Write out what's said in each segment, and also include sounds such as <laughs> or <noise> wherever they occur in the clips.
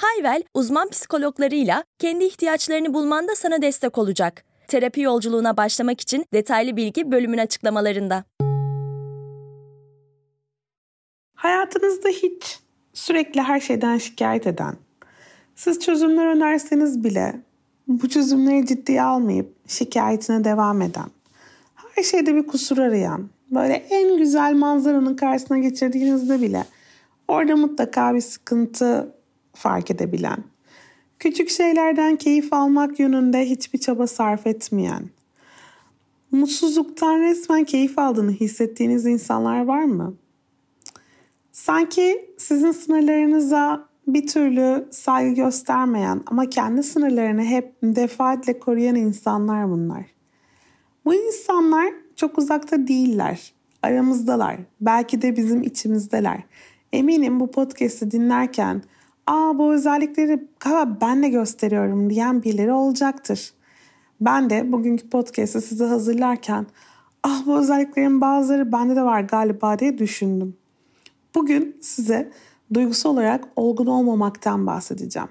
Hayvel, uzman psikologlarıyla kendi ihtiyaçlarını bulmanda sana destek olacak. Terapi yolculuğuna başlamak için detaylı bilgi bölümün açıklamalarında. Hayatınızda hiç sürekli her şeyden şikayet eden, siz çözümler önerseniz bile bu çözümleri ciddiye almayıp şikayetine devam eden, her şeyde bir kusur arayan, böyle en güzel manzaranın karşısına geçirdiğinizde bile orada mutlaka bir sıkıntı fark edebilen, küçük şeylerden keyif almak yönünde hiçbir çaba sarf etmeyen, mutsuzluktan resmen keyif aldığını hissettiğiniz insanlar var mı? Sanki sizin sınırlarınıza bir türlü saygı göstermeyen ama kendi sınırlarını hep defaatle koruyan insanlar bunlar. Bu insanlar çok uzakta değiller. Aramızdalar. Belki de bizim içimizdeler. Eminim bu podcast'i dinlerken ''Aa bu özellikleri galiba ben de gösteriyorum.'' diyen birileri olacaktır. Ben de bugünkü podcast'i size hazırlarken ''Ah bu özelliklerin bazıları bende de var galiba.'' diye düşündüm. Bugün size duygusal olarak olgun olmamaktan bahsedeceğim.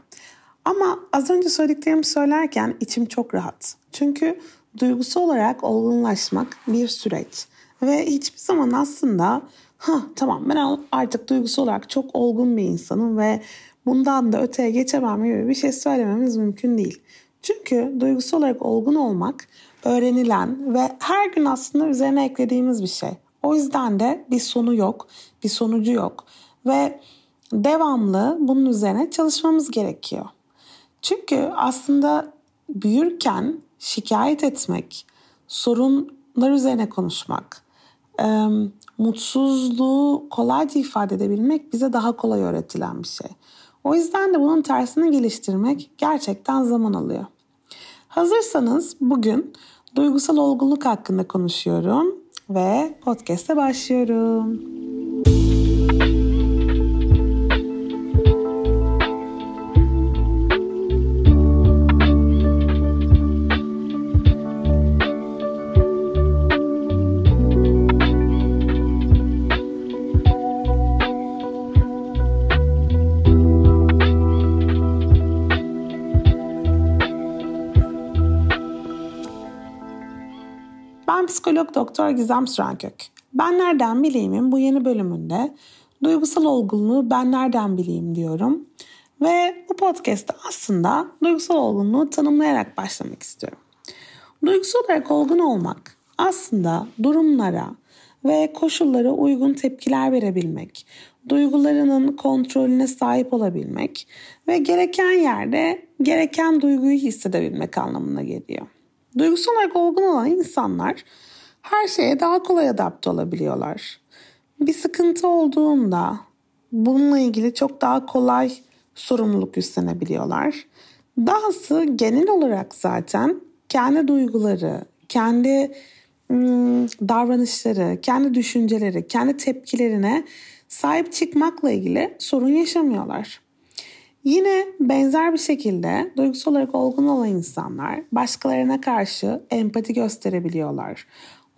Ama az önce söylediklerimi söylerken içim çok rahat. Çünkü duygusal olarak olgunlaşmak bir süreç. Ve hiçbir zaman aslında ha tamam ben artık duygusal olarak çok olgun bir insanım ve bundan da öteye geçemem gibi bir şey söylememiz mümkün değil. Çünkü duygusal olarak olgun olmak öğrenilen ve her gün aslında üzerine eklediğimiz bir şey. O yüzden de bir sonu yok, bir sonucu yok ve devamlı bunun üzerine çalışmamız gerekiyor. Çünkü aslında büyürken şikayet etmek, sorunlar üzerine konuşmak, mutsuzluğu kolayca ifade edebilmek bize daha kolay öğretilen bir şey. O yüzden de bunun tersini geliştirmek gerçekten zaman alıyor. Hazırsanız bugün duygusal olgunluk hakkında konuşuyorum ve podcast'e başlıyorum. Psikolog doktor Gizem Sürenkök. Ben nereden bileyim'in bu yeni bölümünde duygusal olgunluğu ben nereden bileyim diyorum. Ve bu podcast'te aslında duygusal olgunluğu tanımlayarak başlamak istiyorum. Duygusal olarak olgun olmak aslında durumlara ve koşullara uygun tepkiler verebilmek, duygularının kontrolüne sahip olabilmek ve gereken yerde gereken duyguyu hissedebilmek anlamına geliyor. Duygusal olarak olgun olan insanlar her şeye daha kolay adapte olabiliyorlar. Bir sıkıntı olduğunda bununla ilgili çok daha kolay sorumluluk üstlenebiliyorlar. Dahası genel olarak zaten kendi duyguları, kendi davranışları, kendi düşünceleri, kendi tepkilerine sahip çıkmakla ilgili sorun yaşamıyorlar. Yine benzer bir şekilde duygusal olarak olgun olan insanlar başkalarına karşı empati gösterebiliyorlar.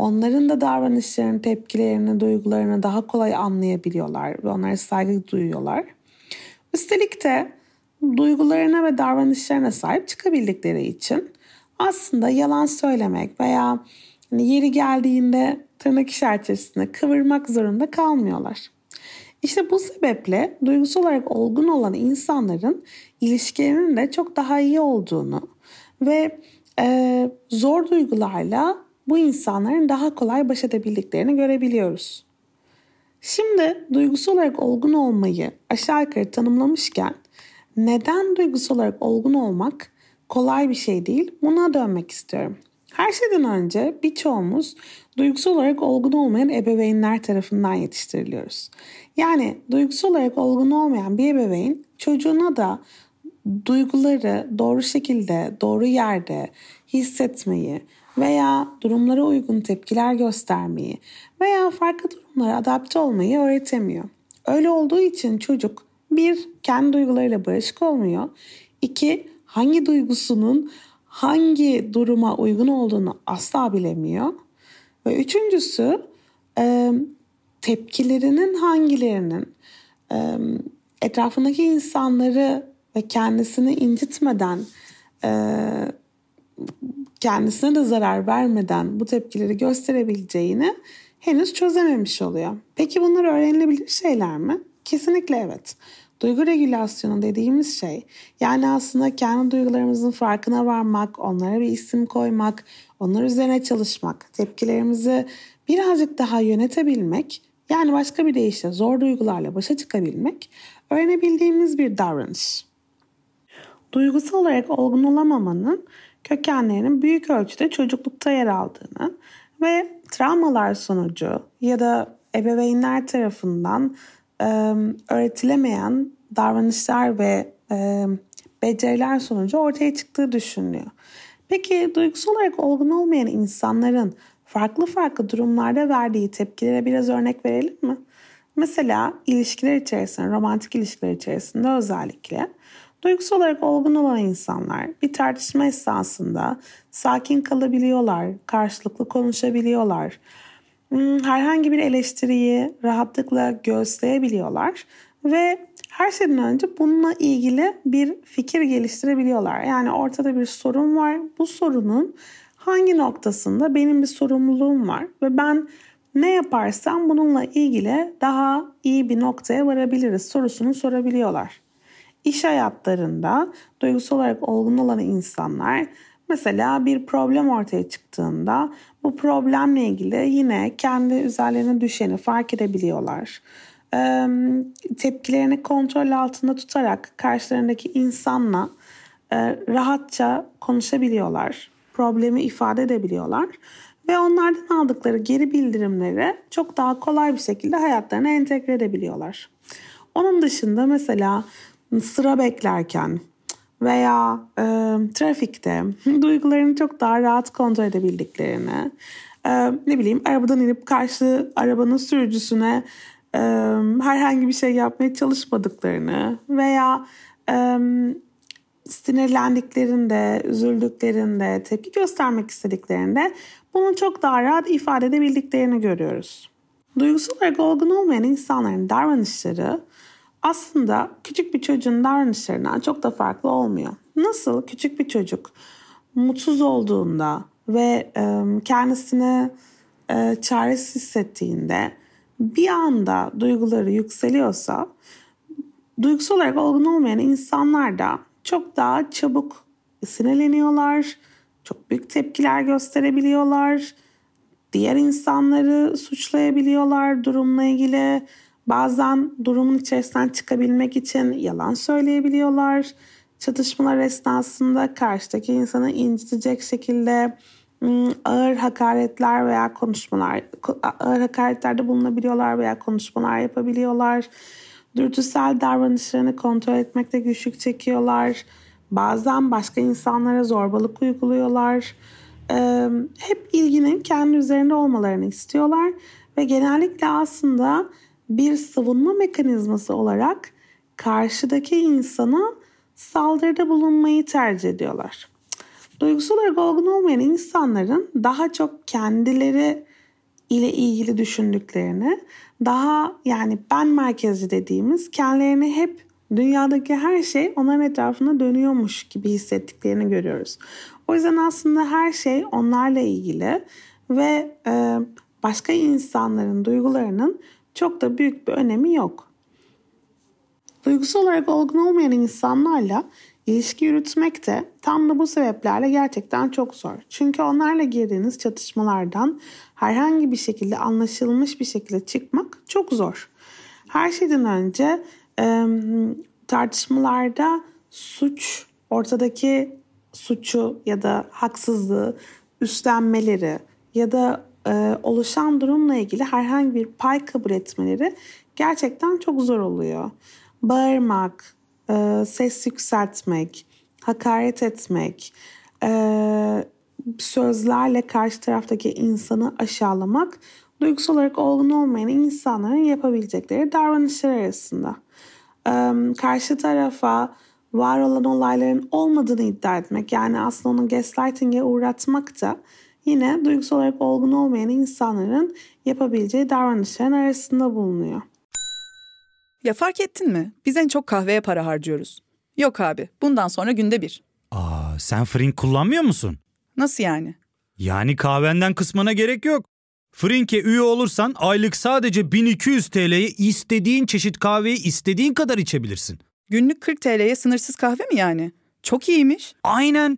Onların da davranışlarını, tepkilerini, duygularını daha kolay anlayabiliyorlar ve onlara saygı duyuyorlar. Üstelik de duygularına ve davranışlarına sahip çıkabildikleri için aslında yalan söylemek veya hani yeri geldiğinde tırnak işaretçisine kıvırmak zorunda kalmıyorlar. İşte bu sebeple duygusal olarak olgun olan insanların ilişkilerinin de çok daha iyi olduğunu ve e, zor duygularla bu insanların daha kolay baş edebildiklerini görebiliyoruz. Şimdi duygusal olarak olgun olmayı aşağı yukarı tanımlamışken neden duygusal olarak olgun olmak kolay bir şey değil buna dönmek istiyorum. Her şeyden önce birçoğumuz duygusal olarak olgun olmayan ebeveynler tarafından yetiştiriliyoruz. Yani duygusal olarak olgun olmayan bir ebeveyn çocuğuna da duyguları doğru şekilde, doğru yerde hissetmeyi veya durumlara uygun tepkiler göstermeyi veya farklı durumlara adapte olmayı öğretemiyor. Öyle olduğu için çocuk bir, kendi duygularıyla barışık olmuyor. İki, hangi duygusunun hangi duruma uygun olduğunu asla bilemiyor. Ve üçüncüsü tepkilerinin hangilerinin etrafındaki insanları ve kendisini incitmeden kendisine de zarar vermeden bu tepkileri gösterebileceğini henüz çözememiş oluyor. Peki bunlar öğrenilebilir şeyler mi? Kesinlikle evet. Duygu regülasyonu dediğimiz şey yani aslında kendi duygularımızın farkına varmak, onlara bir isim koymak, onlar üzerine çalışmak, tepkilerimizi birazcık daha yönetebilmek yani başka bir deyişle zor duygularla başa çıkabilmek öğrenebildiğimiz bir davranış. Duygusal olarak olgun olamamanın kökenlerinin büyük ölçüde çocuklukta yer aldığını ve travmalar sonucu ya da ebeveynler tarafından e, öğretilemeyen davranışlar ve e, beceriler sonucu ortaya çıktığı düşünülüyor. Peki duygusal olarak olgun olmayan insanların farklı farklı durumlarda verdiği tepkilere biraz örnek verelim mi? Mesela ilişkiler içerisinde, romantik ilişkiler içerisinde özellikle duygusal olarak olgun olan insanlar bir tartışma esnasında sakin kalabiliyorlar, karşılıklı konuşabiliyorlar. Hmm, herhangi bir eleştiriyi rahatlıkla göğüsleyebiliyorlar ve her şeyden önce bununla ilgili bir fikir geliştirebiliyorlar. Yani ortada bir sorun var. Bu sorunun hangi noktasında benim bir sorumluluğum var ve ben ne yaparsam bununla ilgili daha iyi bir noktaya varabiliriz sorusunu sorabiliyorlar. İş hayatlarında duygusal olarak olgun olan insanlar mesela bir problem ortaya çıktığında bu problemle ilgili yine kendi üzerlerine düşeni fark edebiliyorlar. Tepkilerini kontrol altında tutarak karşılarındaki insanla e, rahatça konuşabiliyorlar. Problemi ifade edebiliyorlar ve onlardan aldıkları geri bildirimleri çok daha kolay bir şekilde hayatlarına entegre edebiliyorlar. Onun dışında mesela sıra beklerken veya e, trafikte <laughs> duygularını çok daha rahat kontrol edebildiklerini, e, ne bileyim arabadan inip karşı arabanın sürücüsüne e, herhangi bir şey yapmaya çalışmadıklarını veya e, sinirlendiklerinde, üzüldüklerinde, tepki göstermek istediklerinde bunu çok daha rahat ifade edebildiklerini görüyoruz. Duygusal olarak olgun olmayan insanların davranışları aslında küçük bir çocuğun davranışlarından çok da farklı olmuyor. Nasıl küçük bir çocuk mutsuz olduğunda ve kendisini çaresiz hissettiğinde bir anda duyguları yükseliyorsa duygusal olarak olgun olmayan insanlar da çok daha çabuk sinirleniyorlar, çok büyük tepkiler gösterebiliyorlar, diğer insanları suçlayabiliyorlar durumla ilgili Bazen durumun içerisinden çıkabilmek için yalan söyleyebiliyorlar. Çatışmalar esnasında karşıdaki insanı incitecek şekilde ıı, ağır hakaretler veya konuşmalar, ağır hakaretlerde bulunabiliyorlar veya konuşmalar yapabiliyorlar. Dürtüsel davranışlarını kontrol etmekte güçlük çekiyorlar. Bazen başka insanlara zorbalık uyguluyorlar. Hep ilginin kendi üzerinde olmalarını istiyorlar ve genellikle aslında bir savunma mekanizması olarak karşıdaki insana saldırıda bulunmayı tercih ediyorlar. Duygusal olarak olgun olmayan insanların daha çok kendileri ile ilgili düşündüklerini, daha yani ben merkezci dediğimiz kendilerini hep dünyadaki her şey onların etrafında dönüyormuş gibi hissettiklerini görüyoruz. O yüzden aslında her şey onlarla ilgili ve başka insanların duygularının çok da büyük bir önemi yok. Duygusal olarak olgun olmayan insanlarla ilişki yürütmek de tam da bu sebeplerle gerçekten çok zor. Çünkü onlarla girdiğiniz çatışmalardan herhangi bir şekilde anlaşılmış bir şekilde çıkmak çok zor. Her şeyden önce tartışmalarda suç, ortadaki suçu ya da haksızlığı üstlenmeleri ya da e, oluşan durumla ilgili herhangi bir pay kabul etmeleri gerçekten çok zor oluyor. Bağırmak, e, ses yükseltmek, hakaret etmek, e, sözlerle karşı taraftaki insanı aşağılamak duygusal olarak olgun olmayan insanların yapabilecekleri davranışlar arasında. E, karşı tarafa var olan olayların olmadığını iddia etmek yani aslında onu gaslighting'e uğratmak da yine duygusal olarak olgun olmayan insanların yapabileceği davranışların arasında bulunuyor. Ya fark ettin mi? Biz en çok kahveye para harcıyoruz. Yok abi, bundan sonra günde bir. Aa, sen Frink kullanmıyor musun? Nasıl yani? Yani kahvenden kısmına gerek yok. Frink'e üye olursan aylık sadece 1200 TL'ye istediğin çeşit kahveyi istediğin kadar içebilirsin. Günlük 40 TL'ye sınırsız kahve mi yani? Çok iyiymiş. Aynen.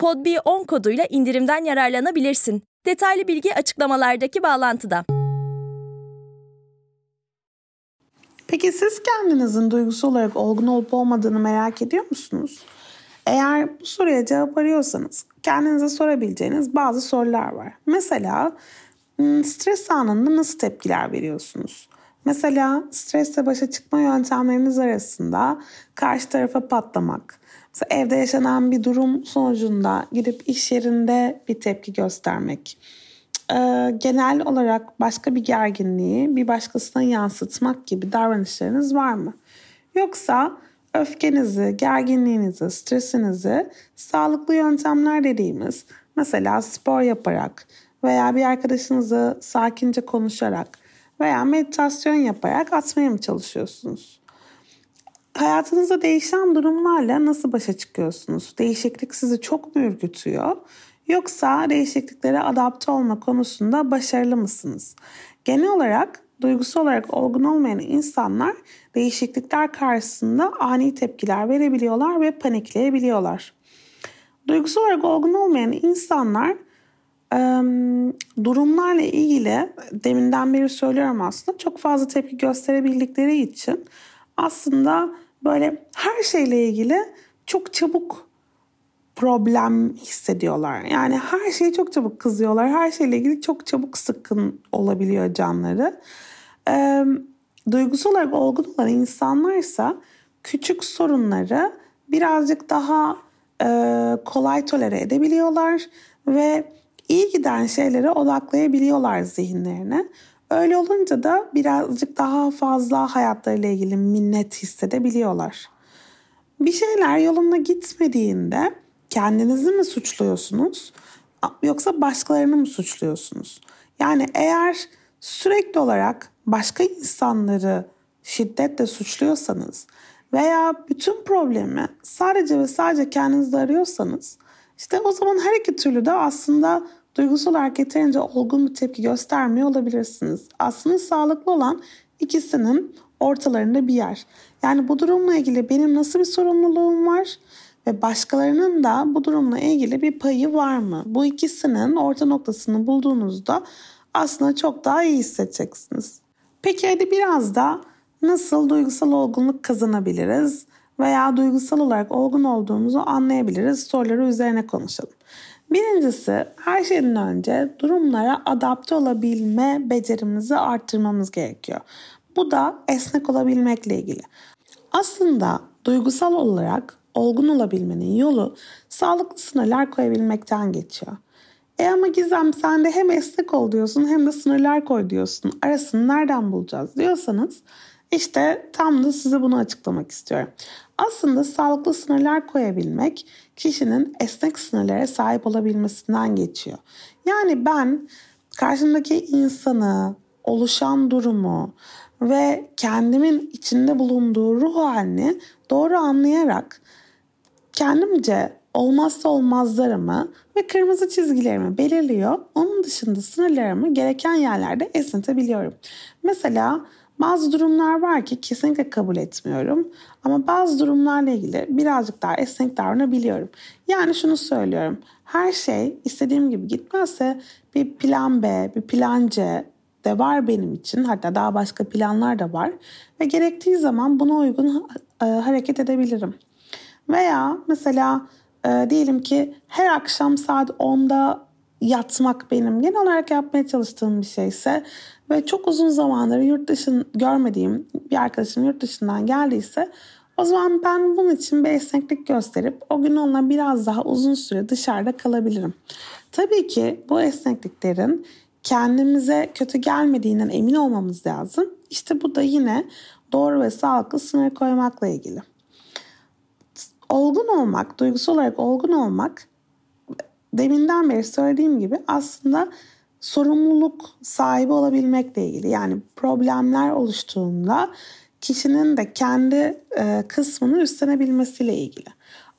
podb10 koduyla indirimden yararlanabilirsin. Detaylı bilgi açıklamalardaki bağlantıda. Peki siz kendinizin duygusal olarak olgun olup olmadığını merak ediyor musunuz? Eğer bu soruya cevap arıyorsanız kendinize sorabileceğiniz bazı sorular var. Mesela stres anında nasıl tepkiler veriyorsunuz? Mesela stresle başa çıkma yöntemleriniz arasında karşı tarafa patlamak, mesela evde yaşanan bir durum sonucunda gidip iş yerinde bir tepki göstermek, e, genel olarak başka bir gerginliği bir başkasına yansıtmak gibi davranışlarınız var mı? Yoksa öfkenizi, gerginliğinizi, stresinizi sağlıklı yöntemler dediğimiz mesela spor yaparak veya bir arkadaşınızı sakince konuşarak veya meditasyon yaparak atmaya mı çalışıyorsunuz? Hayatınızda değişen durumlarla nasıl başa çıkıyorsunuz? Değişiklik sizi çok mu ürkütüyor? Yoksa değişikliklere adapte olma konusunda başarılı mısınız? Genel olarak duygusal olarak olgun olmayan insanlar değişiklikler karşısında ani tepkiler verebiliyorlar ve panikleyebiliyorlar. Duygusal olarak olgun olmayan insanlar durumlarla ilgili deminden beri söylüyorum aslında çok fazla tepki gösterebildikleri için aslında böyle her şeyle ilgili çok çabuk problem hissediyorlar. Yani her şeye çok çabuk kızıyorlar. Her şeyle ilgili çok çabuk sıkkın olabiliyor canları. Ee, duygusal olarak olgun olan insanlarsa küçük sorunları birazcık daha e, kolay tolere edebiliyorlar ve iyi giden şeylere odaklayabiliyorlar zihinlerine. Öyle olunca da birazcık daha fazla hayatlarıyla ilgili minnet hissedebiliyorlar. Bir şeyler yolunda gitmediğinde kendinizi mi suçluyorsunuz yoksa başkalarını mı suçluyorsunuz? Yani eğer sürekli olarak başka insanları şiddetle suçluyorsanız veya bütün problemi sadece ve sadece kendinizde arıyorsanız işte o zaman her iki türlü de aslında duygusal olarak yeterince olgun bir tepki göstermiyor olabilirsiniz. Aslında sağlıklı olan ikisinin ortalarında bir yer. Yani bu durumla ilgili benim nasıl bir sorumluluğum var ve başkalarının da bu durumla ilgili bir payı var mı? Bu ikisinin orta noktasını bulduğunuzda aslında çok daha iyi hissedeceksiniz. Peki hadi biraz da nasıl duygusal olgunluk kazanabiliriz veya duygusal olarak olgun olduğumuzu anlayabiliriz soruları üzerine konuşalım. Birincisi her şeyden önce durumlara adapte olabilme becerimizi arttırmamız gerekiyor. Bu da esnek olabilmekle ilgili. Aslında duygusal olarak olgun olabilmenin yolu sağlıklı sınırlar koyabilmekten geçiyor. E ama Gizem sen de hem esnek ol diyorsun hem de sınırlar koy diyorsun. Arasını nereden bulacağız diyorsanız işte tam da size bunu açıklamak istiyorum. Aslında sağlıklı sınırlar koyabilmek kişinin esnek sınırlara sahip olabilmesinden geçiyor. Yani ben karşımdaki insanı, oluşan durumu ve kendimin içinde bulunduğu ruh halini doğru anlayarak kendimce olmazsa olmazlarımı ve kırmızı çizgilerimi belirliyor. Onun dışında sınırlarımı gereken yerlerde esnetebiliyorum. Mesela Bazı durumlar var ki kesinlikle kabul etmiyorum. Ama bazı durumlarla ilgili birazcık daha esnek davranabiliyorum. Yani şunu söylüyorum. Her şey istediğim gibi gitmezse bir plan B, bir plan C de var benim için. Hatta daha başka planlar da var. Ve gerektiği zaman buna uygun e, hareket edebilirim. Veya mesela e, diyelim ki her akşam saat 10'da yatmak benim genel olarak yapmaya çalıştığım bir şeyse ve çok uzun zamandır yurt dışın görmediğim bir arkadaşım yurt dışından geldiyse o zaman ben bunun için bir esneklik gösterip o gün onunla biraz daha uzun süre dışarıda kalabilirim. Tabii ki bu esnekliklerin kendimize kötü gelmediğinden emin olmamız lazım. İşte bu da yine doğru ve sağlıklı sınır koymakla ilgili. Olgun olmak, duygusal olarak olgun olmak deminden beri söylediğim gibi aslında sorumluluk sahibi olabilmekle ilgili. Yani problemler oluştuğunda kişinin de kendi e, kısmını üstlenebilmesiyle ilgili.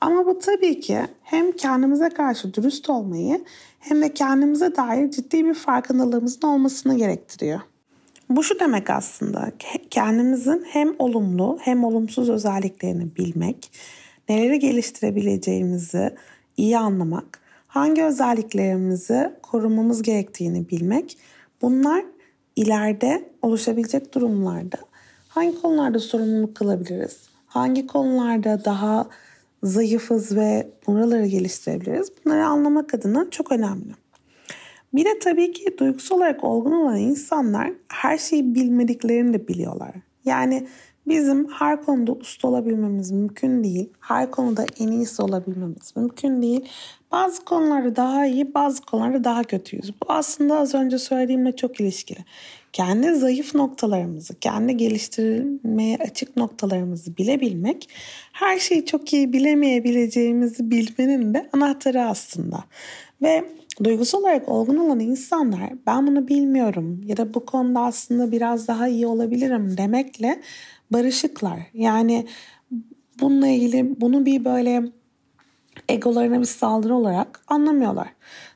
Ama bu tabii ki hem kendimize karşı dürüst olmayı hem de kendimize dair ciddi bir farkındalığımızın olmasını gerektiriyor. Bu şu demek aslında kendimizin hem olumlu hem olumsuz özelliklerini bilmek, neleri geliştirebileceğimizi iyi anlamak, hangi özelliklerimizi korumamız gerektiğini bilmek. Bunlar ileride oluşabilecek durumlarda hangi konularda sorumluluk kılabiliriz? Hangi konularda daha zayıfız ve buraları geliştirebiliriz? Bunları anlamak adına çok önemli. Bir de tabii ki duygusal olarak olgun olan insanlar her şeyi bilmediklerini de biliyorlar. Yani bizim her konuda usta olabilmemiz mümkün değil. Her konuda en iyisi olabilmemiz mümkün değil. Bazı konularda daha iyi, bazı konularda daha kötüyüz. Bu aslında az önce söylediğimle çok ilişkili. Kendi zayıf noktalarımızı, kendi geliştirilmeye açık noktalarımızı bilebilmek, her şeyi çok iyi bilemeyebileceğimizi bilmenin de anahtarı aslında. Ve duygusal olarak olgun olan insanlar ben bunu bilmiyorum ya da bu konuda aslında biraz daha iyi olabilirim demekle barışıklar. Yani bununla ilgili bunu bir böyle egolarına bir saldırı olarak anlamıyorlar.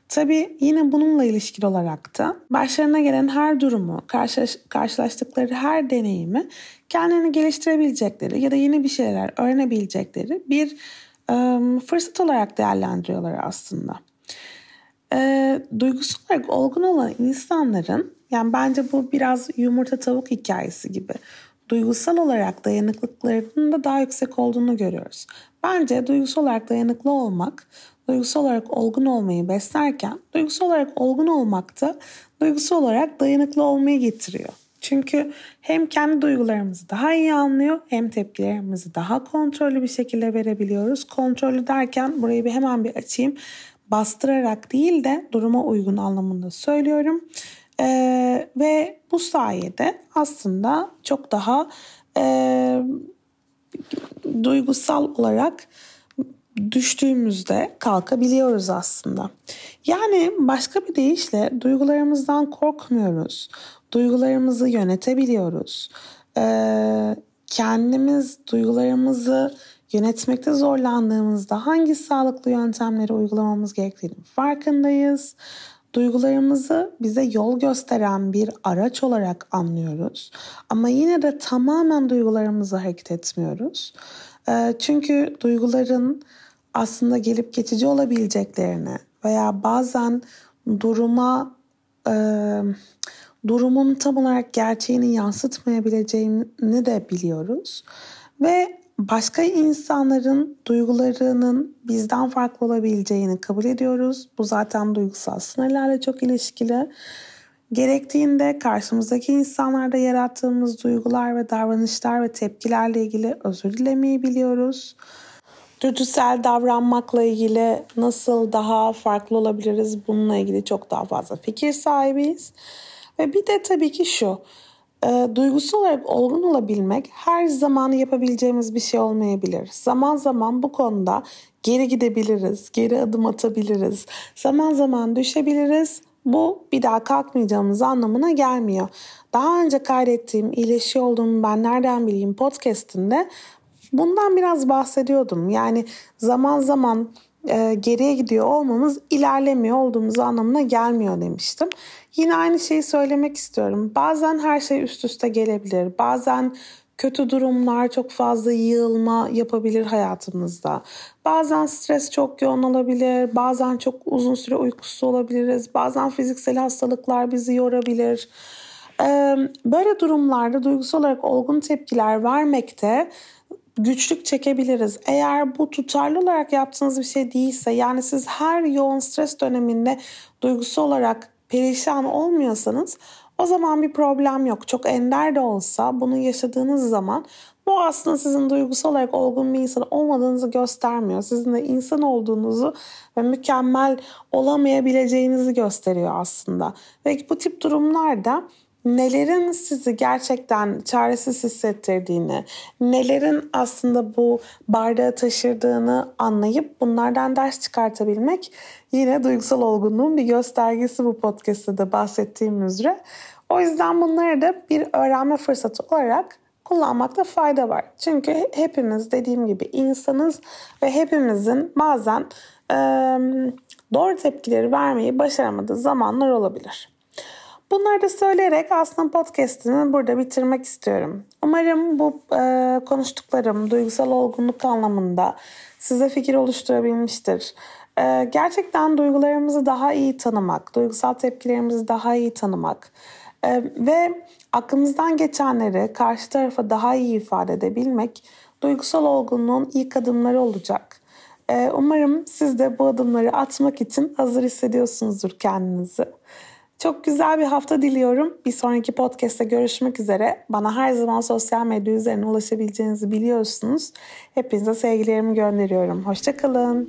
Tabii yine bununla ilişkili olarak da başlarına gelen her durumu, karşılaş, karşılaştıkları her deneyimi kendilerini geliştirebilecekleri ya da yeni bir şeyler öğrenebilecekleri bir e, fırsat olarak değerlendiriyorlar aslında. E, duygusal olarak olgun olan insanların yani bence bu biraz yumurta tavuk hikayesi gibi duygusal olarak dayanıklıklarının da daha yüksek olduğunu görüyoruz. Bence duygusal olarak dayanıklı olmak, duygusal olarak olgun olmayı beslerken duygusal olarak olgun olmak da duygusal olarak dayanıklı olmayı getiriyor. Çünkü hem kendi duygularımızı daha iyi anlıyor hem tepkilerimizi daha kontrollü bir şekilde verebiliyoruz. Kontrollü derken burayı bir hemen bir açayım. Bastırarak değil de duruma uygun anlamında söylüyorum. Ee, ve bu sayede aslında çok daha e, duygusal olarak düştüğümüzde kalkabiliyoruz aslında. Yani başka bir deyişle duygularımızdan korkmuyoruz. Duygularımızı yönetebiliyoruz. Ee, kendimiz duygularımızı yönetmekte zorlandığımızda hangi sağlıklı yöntemleri uygulamamız gerektiğini farkındayız. Duygularımızı bize yol gösteren bir araç olarak anlıyoruz. Ama yine de tamamen duygularımızı hareket etmiyoruz. Ee, çünkü duyguların aslında gelip geçici olabileceklerini veya bazen duruma e, durumun tam olarak gerçeğini yansıtmayabileceğini de biliyoruz. Ve başka insanların duygularının bizden farklı olabileceğini kabul ediyoruz. Bu zaten duygusal sınırlarla çok ilişkili. Gerektiğinde karşımızdaki insanlarda yarattığımız duygular ve davranışlar ve tepkilerle ilgili özür dilemeyi biliyoruz. Dürtüsel davranmakla ilgili nasıl daha farklı olabiliriz bununla ilgili çok daha fazla fikir sahibiyiz. Ve bir de tabii ki şu, e, duygusal olarak olgun olabilmek her zaman yapabileceğimiz bir şey olmayabilir. Zaman zaman bu konuda geri gidebiliriz, geri adım atabiliriz. Zaman zaman düşebiliriz. Bu bir daha kalkmayacağımız anlamına gelmiyor. Daha önce kaydettiğim iyileşiyor olduğumu ben nereden bileyim podcastinde bundan biraz bahsediyordum. Yani zaman zaman e, geriye gidiyor olmamız ilerlemiyor olduğumuz anlamına gelmiyor demiştim. Yine aynı şeyi söylemek istiyorum. Bazen her şey üst üste gelebilir. Bazen kötü durumlar çok fazla yığılma yapabilir hayatımızda. Bazen stres çok yoğun olabilir, bazen çok uzun süre uykusuz olabiliriz, bazen fiziksel hastalıklar bizi yorabilir. Böyle durumlarda duygusal olarak olgun tepkiler vermekte güçlük çekebiliriz. Eğer bu tutarlı olarak yaptığınız bir şey değilse yani siz her yoğun stres döneminde duygusal olarak perişan olmuyorsanız o zaman bir problem yok. Çok ender de olsa bunu yaşadığınız zaman bu aslında sizin duygusal olarak olgun bir insan olmadığınızı göstermiyor. Sizin de insan olduğunuzu ve mükemmel olamayabileceğinizi gösteriyor aslında. Ve bu tip durumlarda nelerin sizi gerçekten çaresiz hissettirdiğini, nelerin aslında bu bardağı taşırdığını anlayıp bunlardan ders çıkartabilmek yine duygusal olgunluğun bir göstergesi bu podcast'te de bahsettiğim üzere. O yüzden bunları da bir öğrenme fırsatı olarak kullanmakta fayda var. Çünkü hepimiz dediğim gibi insanız ve hepimizin bazen e, doğru tepkileri vermeyi başaramadığı zamanlar olabilir. Bunları da söyleyerek aslında podcast'imi burada bitirmek istiyorum. Umarım bu e, konuştuklarım duygusal olgunluk anlamında size fikir oluşturabilmiştir. E, gerçekten duygularımızı daha iyi tanımak, duygusal tepkilerimizi daha iyi tanımak e, ve aklımızdan geçenleri karşı tarafa daha iyi ifade edebilmek duygusal olgunluğun ilk adımları olacak. E, umarım siz de bu adımları atmak için hazır hissediyorsunuzdur kendinizi. Çok güzel bir hafta diliyorum. Bir sonraki podcast'te görüşmek üzere. Bana her zaman sosyal medya üzerinden ulaşabileceğinizi biliyorsunuz. Hepinize sevgilerimi gönderiyorum. Hoşçakalın.